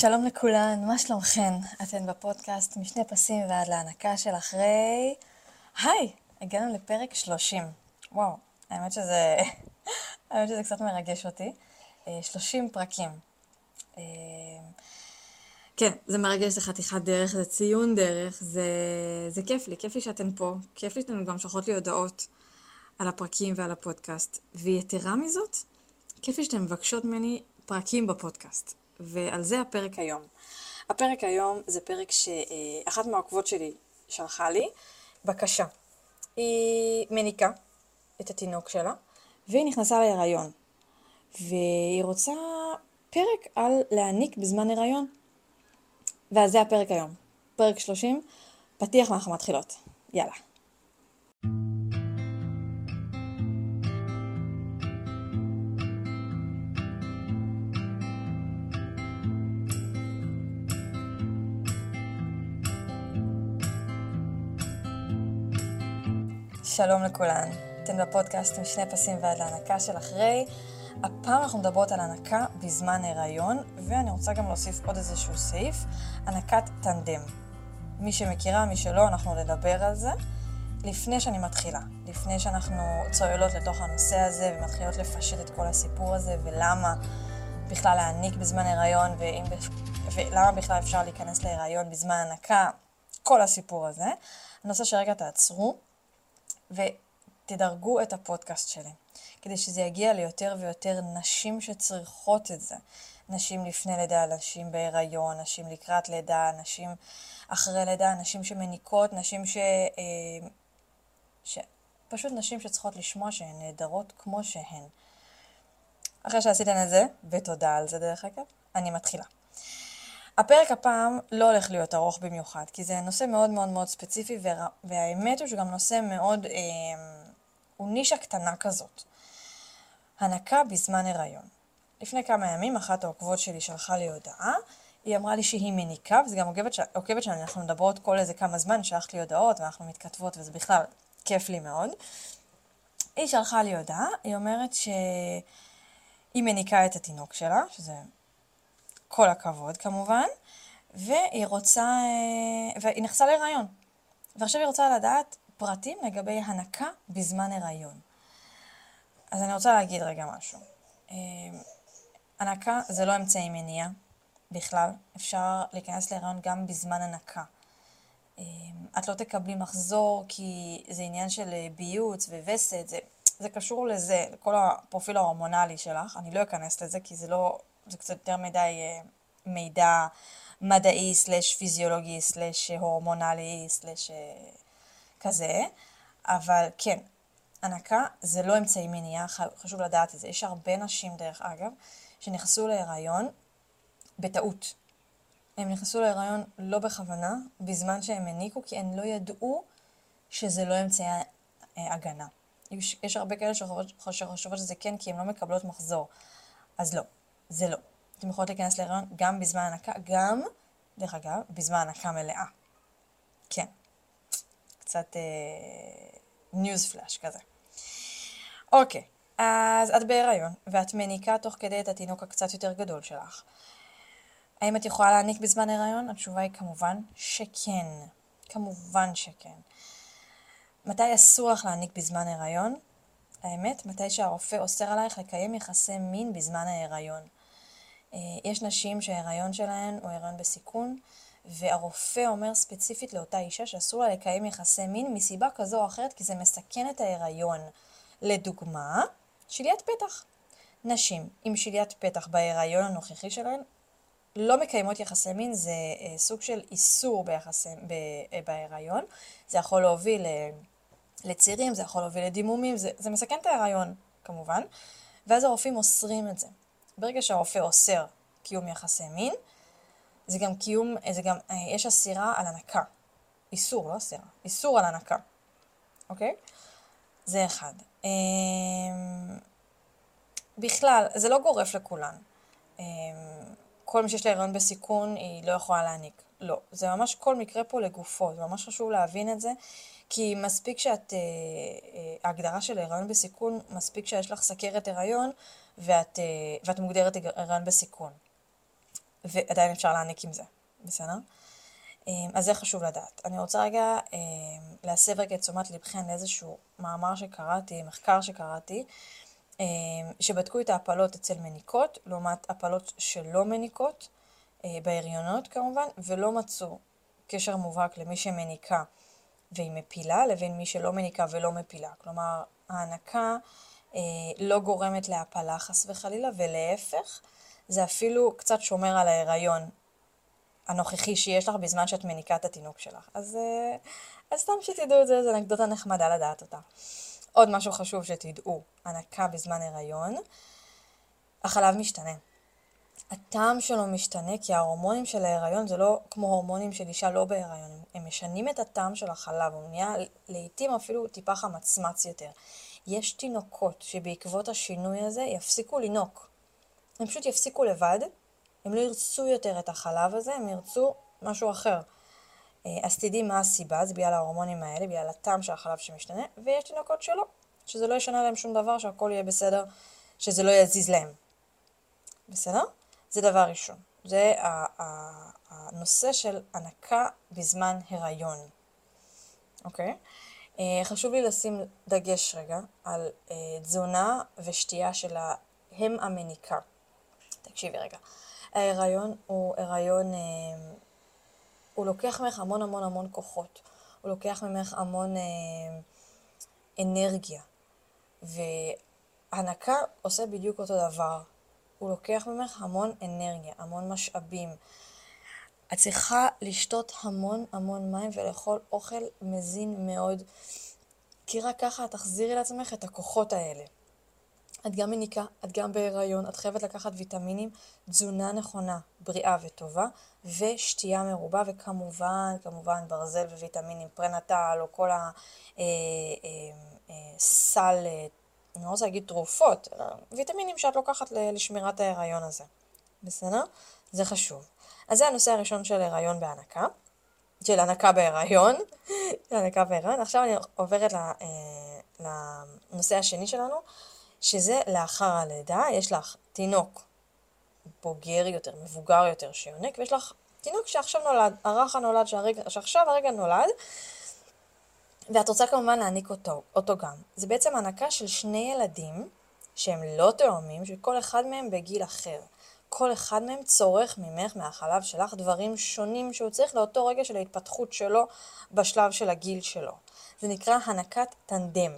שלום לכולן, מה שלומכן? אתן בפודקאסט משני פסים ועד להנקה של אחרי... היי, הגענו לפרק 30. וואו, האמת שזה... האמת שזה קצת מרגש אותי. 30 אה, פרקים. אה, כן, זה מרגש, זה חתיכת דרך, זה ציון דרך, זה, זה כיף לי, כיף לי שאתן פה, כיף לי שאתן גם שולחות לי הודעות על הפרקים ועל הפודקאסט. ויתרה מזאת, כיף לי שאתן מבקשות ממני פרקים בפודקאסט. ועל זה הפרק היום. הפרק היום זה פרק שאחת מהעוקבות שלי שלחה לי, בקשה. היא מניקה את התינוק שלה, והיא נכנסה להיריון. והיא רוצה פרק על להניק בזמן הריון. ועל זה הפרק היום. פרק 30, פתיח ואנחנו מתחילות. יאללה. שלום לכולן, אתן בפודקאסט משני פסים ועד להנקה של אחרי. הפעם אנחנו מדברות על הנקה בזמן הריון, ואני רוצה גם להוסיף עוד איזשהו סעיף, הנקת טנדם. מי שמכירה, מי שלא, אנחנו נדבר על זה. לפני שאני מתחילה, לפני שאנחנו צוללות לתוך הנושא הזה ומתחילות לפשט את כל הסיפור הזה ולמה בכלל להעניק בזמן הריון ואם, ולמה בכלל אפשר להיכנס להיריון בזמן הנקה, כל הסיפור הזה. אני רוצה שרגע תעצרו ותדרגו את הפודקאסט שלי, כדי שזה יגיע ליותר ויותר נשים שצריכות את זה. נשים לפני לידה, נשים בהיריון, נשים לקראת לידה, נשים אחרי לידה, נשים שמניקות, נשים ש... אה, ש... פשוט נשים שצריכות לשמוע שהן נהדרות כמו שהן. אחרי שעשיתן את זה, ותודה על זה דרך אגב, אני מתחילה. הפרק הפעם לא הולך להיות ארוך במיוחד, כי זה נושא מאוד מאוד מאוד ספציפי, וה... והאמת הוא שגם נושא מאוד, אה, הוא נישה קטנה כזאת. הנקה בזמן הריון. לפני כמה ימים אחת העוקבות שלי שלחה לי הודעה, היא אמרה לי שהיא מניקה, וזה גם עוקבת, ש... עוקבת שלנו, אנחנו מדברות כל איזה כמה זמן, שלחת לי הודעות ואנחנו מתכתבות, וזה בכלל כיף לי מאוד. היא שלחה לי הודעה, היא אומרת שהיא מניקה את התינוק שלה, שזה כל הכבוד כמובן, והיא רוצה, אה, והיא נכנסה להיריון. ועכשיו היא רוצה לדעת פרטים לגבי הנקה בזמן הריון. אז אני רוצה להגיד רגע משהו. אה, הנקה זה לא אמצעי מניע בכלל, אפשר להיכנס להיריון גם בזמן הנקה. אה, את לא תקבלי מחזור כי זה עניין של ביוץ ווסת, זה, זה קשור לזה, לכל הפרופיל ההורמונלי שלך, אני לא אכנס לזה כי זה לא, זה קצת יותר מדי אה, מידע מדעי, סלש פיזיולוגי, סלש הורמונלי, סלש אה, כזה, אבל כן, הנקה זה לא אמצעי מניעה, חשוב לדעת את זה. יש הרבה נשים, דרך אגב, שנכנסו להיריון בטעות. הם נכנסו להיריון לא בכוונה, בזמן שהם הניקו, כי הם לא ידעו שזה לא אמצעי אה, הגנה. יש, יש הרבה כאלה שחושבות שזה כן, כי הן לא מקבלות מחזור. אז לא. זה לא. אתם יכולות להיכנס להיריון גם בזמן הנקה, גם, דרך אגב, בזמן הנקה מלאה. כן. קצת ניוז אה, פלאש כזה. אוקיי, אז את בהיריון, ואת מניקה תוך כדי את התינוק הקצת יותר גדול שלך. האם את יכולה להניק בזמן הריון? התשובה היא כמובן שכן. כמובן שכן. מתי אסור לך להניק בזמן הריון? האמת, מתי שהרופא אוסר עלייך לקיים יחסי מין בזמן ההיריון. אה, יש נשים שההיריון שלהן הוא הריון בסיכון, והרופא אומר ספציפית לאותה אישה שאסור לה לקיים יחסי מין מסיבה כזו או אחרת, כי זה מסכן את ההיריון. לדוגמה, שליית פתח. נשים עם שליית פתח בהיריון הנוכחי שלהן לא מקיימות יחסי מין, זה אה, סוג של איסור ביחסי, ב, אה, בהיריון. זה יכול להוביל לצירים, זה יכול להוביל לדימומים, זה, זה מסכן את ההיריון כמובן, ואז הרופאים אוסרים את זה. ברגע שהרופא אוסר קיום יחסי מין, זה גם קיום, זה גם, אה, יש אסירה על הנקה. איסור, לא אסירה, איסור על הנקה, אוקיי? זה אחד. אמ, בכלל, זה לא גורף לכולן. אמ, כל מי שיש לה הריון בסיכון, היא לא יכולה להעניק. לא. זה ממש כל מקרה פה לגופו, זה ממש חשוב להבין את זה, כי מספיק שאת, אה, אה, ההגדרה של הריון בסיכון, מספיק שיש לך סכרת הריון ואת, אה, ואת מוגדרת הריון בסיכון. ועדיין אפשר להעניק עם זה, בסדר? אז זה חשוב לדעת. אני רוצה רגע להסב רגע את תשומת לבכם לאיזשהו מאמר שקראתי, מחקר שקראתי, שבדקו את ההפלות אצל מניקות, לעומת הפלות שלא מניקות, בהריונות כמובן, ולא מצאו קשר מובהק למי שמניקה והיא מפילה, לבין מי שלא מניקה ולא מפילה. כלומר, ההנקה אה, לא גורמת להפלה חס וחלילה, ולהפך, זה אפילו קצת שומר על ההיריון הנוכחי שיש לך בזמן שאת מניקה את התינוק שלך. אז, אה, אז סתם שתדעו את זה, זו אנקדוטה נחמדה לדעת אותה. עוד משהו חשוב שתדעו, הנקה בזמן הריון, החלב משתנה. הטעם שלו משתנה כי ההורמונים של ההיריון זה לא כמו הורמונים של אישה לא בהיריון, הם משנים את הטעם של החלב, הוא נהיה לעיתים אפילו טיפה חמצמץ יותר. יש תינוקות שבעקבות השינוי הזה יפסיקו לינוק. הם פשוט יפסיקו לבד, הם לא ירצו יותר את החלב הזה, הם ירצו משהו אחר. אה, אז תדעי מה הסיבה, זה בגלל ההורמונים האלה, בגלל הטעם של החלב שמשתנה, ויש תינוקות שלא, שזה לא ישנה להם שום דבר, שהכל יהיה בסדר, שזה לא יזיז להם. בסדר? זה דבר ראשון. זה הנושא של הנקה בזמן הריון. אוקיי? אה, חשוב לי לשים דגש רגע על אה, תזונה ושתייה של האם המניקה. תקשיבי רגע. ההיריון הוא הריון, אה, הוא לוקח ממך המון המון המון כוחות. הוא לוקח ממך המון אנרגיה. והנקה עושה בדיוק אותו דבר. הוא לוקח ממך המון אנרגיה, המון משאבים. את צריכה לשתות המון המון מים ולאכול אוכל מזין מאוד, כי רק ככה את תחזירי לעצמך את הכוחות האלה. את גם מניקה, את גם בהיריון, את חייבת לקחת ויטמינים, תזונה נכונה, בריאה וטובה, ושתייה מרובה, וכמובן, כמובן ברזל וויטמינים, פרנטל, או כל הסל אה, אה, אה, אני לא רוצה להגיד תרופות, אלא ויטמינים שאת לוקחת לשמירת ההיריון הזה. בסדר? זה חשוב. אז זה הנושא הראשון של הריון בהנקה, של הנקה בהיריון, של הנקה בהיריון. עכשיו אני עוברת אה, לנושא השני שלנו, שזה לאחר הלידה, יש לך תינוק בוגר יותר, מבוגר יותר שיונק, ויש לך תינוק שעכשיו נולד, הרך הנולד שעכשיו הרגע נולד, ואת רוצה כמובן להעניק אותו, אותו גם. זה בעצם הענקה של שני ילדים שהם לא תאומים, שכל אחד מהם בגיל אחר. כל אחד מהם צורך ממך, מהחלב שלך, דברים שונים שהוא צריך לאותו רגע של ההתפתחות שלו בשלב של הגיל שלו. זה נקרא הנקת טנדם,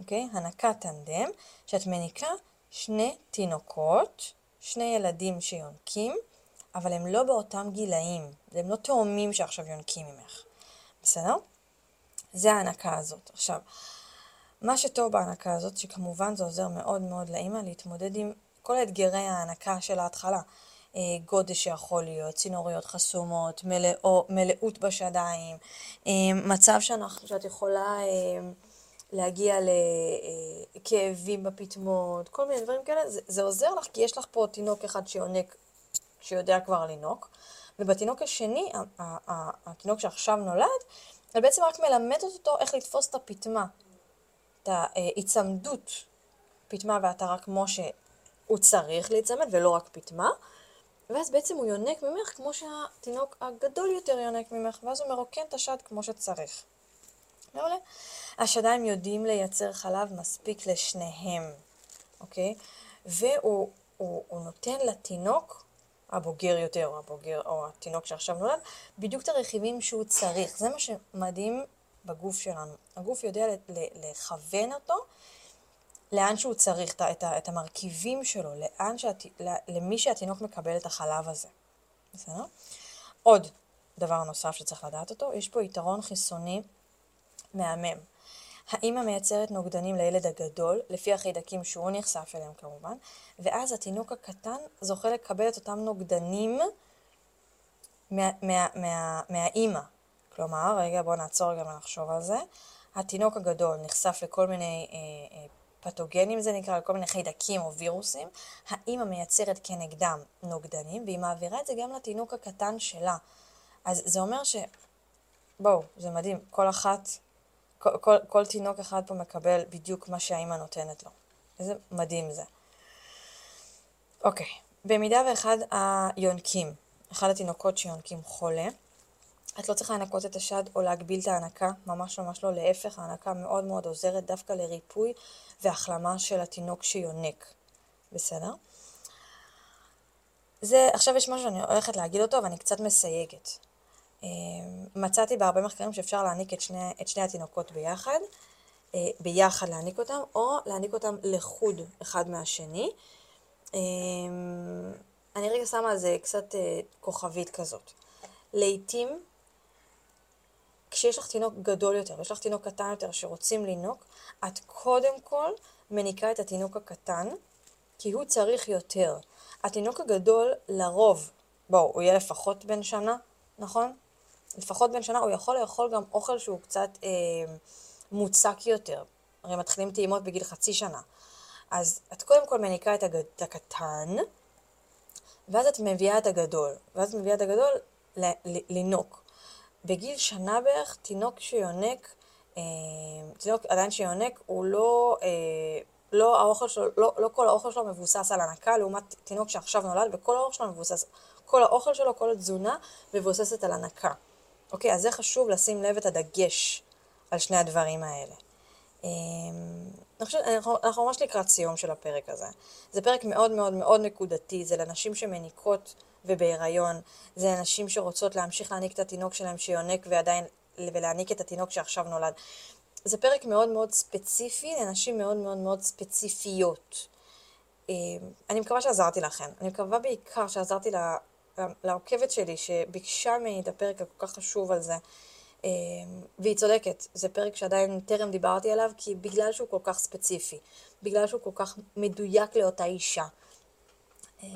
אוקיי? הנקת טנדם, שאת מניקה שני תינוקות, שני ילדים שיונקים, אבל הם לא באותם גילאים, הם לא תאומים שעכשיו יונקים ממך, בסדר? זה ההנקה הזאת. עכשיו, מה שטוב בהנקה הזאת, שכמובן זה עוזר מאוד מאוד לאימא להתמודד עם כל אתגרי ההנקה של ההתחלה. אה, גודש שיכול להיות, צינוריות חסומות, מלאו, מלאות בשדיים, אה, מצב שאנחנו, שאת יכולה אה, להגיע לכאבים בפטמות, כל מיני דברים כאלה, זה, זה עוזר לך כי יש לך פה תינוק אחד שיונק, שיודע כבר לנוק, ובתינוק השני, התינוק שעכשיו נולד, את בעצם רק מלמדת אותו איך לתפוס את הפטמה, את ההיצמדות פטמה והתרה כמו שהוא צריך להיצמד ולא רק פטמה, ואז בעצם הוא יונק ממך כמו שהתינוק הגדול יותר יונק ממך, ואז הוא מרוקן את השד כמו שצריך. מעולה. השדיים יודעים לייצר חלב מספיק לשניהם, אוקיי? והוא הוא, הוא נותן לתינוק הבוגר יותר, או הבוגר, או התינוק שעכשיו נולד, בדיוק את הרכיבים שהוא צריך. זה מה שמדהים בגוף שלנו. הגוף יודע לכוון אותו לאן שהוא צריך, את, את, המרכיבים שלו, לאן שהת, למי שהתינוק מקבל את החלב הזה. בסדר? עוד דבר נוסף שצריך לדעת אותו, יש פה יתרון חיסוני מהמם. האמא מייצרת נוגדנים לילד הגדול, לפי החיידקים שהוא נחשף אליהם כמובן, ואז התינוק הקטן זוכה לקבל את אותם נוגדנים מה, מה, מה, מהאימא. כלומר, רגע, בואו נעצור רגע ונחשוב על זה. התינוק הגדול נחשף לכל מיני אה, אה, פתוגנים, זה נקרא, לכל מיני חיידקים או וירוסים. האימא מייצרת כנגדם נוגדנים, והיא מעבירה את זה גם לתינוק הקטן שלה. אז זה אומר ש... בואו, זה מדהים, כל אחת כל, כל, תינוק אחד פה מקבל בדיוק מה שהאימא נותנת לו. איזה מדהים זה. אוקיי, במידה ואחד היונקים, אחד התינוקות שיונקים חולה, את לא צריכה לנקות את השד או להגביל את ההנקה, ממש ממש לא, להפך, ההנקה מאוד מאוד עוזרת דווקא לריפוי והחלמה של התינוק שיונק, בסדר? זה, עכשיו יש משהו שאני הולכת להגיד אותו ואני קצת מסייגת. אה, מצאתי בהרבה מחקרים שאפשר להעניק את שני, את שני התינוקות ביחד, אה, ביחד להעניק אותם, או להעניק אותם לחוד אחד מהשני. אה, אני רגע שמה על זה קצת כוכבית כזאת. לעתים, כשיש לך תינוק גדול יותר, יש לך תינוק קטן יותר שרוצים לינוק, את קודם כל מניקה את התינוק הקטן, כי הוא צריך יותר. התינוק הגדול לרוב, בואו, הוא יהיה לפחות בן שנה, נכון? לפחות בן שנה, הוא יכול לאכול גם אוכל שהוא קצת אה, מוצק יותר. הרי מתחילים טעימות בגיל חצי שנה. אז את קודם כל מניקה את, הגד... את הקטן, ואז את מביאה את הגדול. ואז את מביאה את הגדול לינוק. בגיל שנה בערך, תינוק שיונק, אה, תינוק עדיין שיונק, הוא לא, אה, לא האוכל שלו, לא, לא כל האוכל שלו מבוסס על הנקה, לעומת תינוק שעכשיו נולד, וכל האוכל שלו מבוסס, כל האוכל שלו, כל התזונה, מבוססת על הנקה. אוקיי, אז זה חשוב לשים לב את הדגש על שני הדברים האלה. אמ, אנחנו, ממש לקראת סיום של הפרק הזה. זה פרק מאוד מאוד מאוד נקודתי, זה לנשים שמניקות ובהיריון, זה לנשים שרוצות להמשיך להעניק את התינוק שלהם שיונק ועדיין, ולהעניק את התינוק שעכשיו נולד. זה פרק מאוד מאוד ספציפי לנשים מאוד מאוד מאוד ספציפיות. אמ, אני מקווה שעזרתי לכם. אני מקווה בעיקר שעזרתי לעוקבת שלי שביקשה ממני את הפרק הכל כך חשוב על זה. אמ, והיא צודקת, זה פרק שעדיין טרם דיברתי עליו, כי בגלל שהוא כל כך ספציפי, בגלל שהוא כל כך מדויק לאותה אישה. אמ,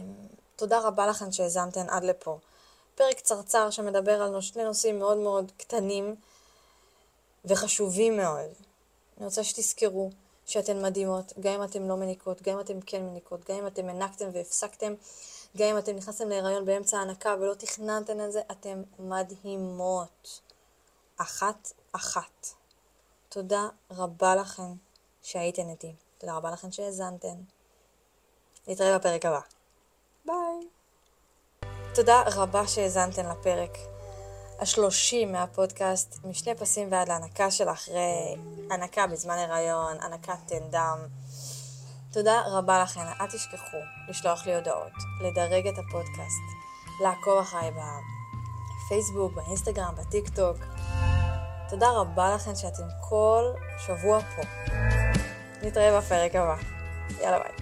תודה רבה לכן שהאזנתן עד לפה. פרק קצרצר שמדבר על שני נושאים מאוד מאוד קטנים וחשובים מאוד. אני רוצה שתזכרו שאתן מדהימות, גם אם אתן לא מניקות, גם אם אתן כן מניקות, גם אם אתן הנקתם והפסקתם, גם אם אתן נכנסתם להיריון באמצע ההנקה ולא תכננתן את זה, אתן מדהימות. אחת אחת. תודה רבה לכן שהייתן איתי. תודה רבה לכן שהאזנתן. נתראה בפרק הבא. ביי. תודה רבה שהאזנתן לפרק השלושים מהפודקאסט, משני פסים ועד להנקה של אחרי הנקה בזמן הריון, הנקת תן דם. תודה רבה לכם, אל תשכחו לשלוח לי הודעות, לדרג את הפודקאסט, לעקוב אחריי בפייסבוק, באינסטגרם, בטיק טוק. תודה רבה לכם שאתם כל שבוע פה. נתראה בפרק הבא. יאללה ביי.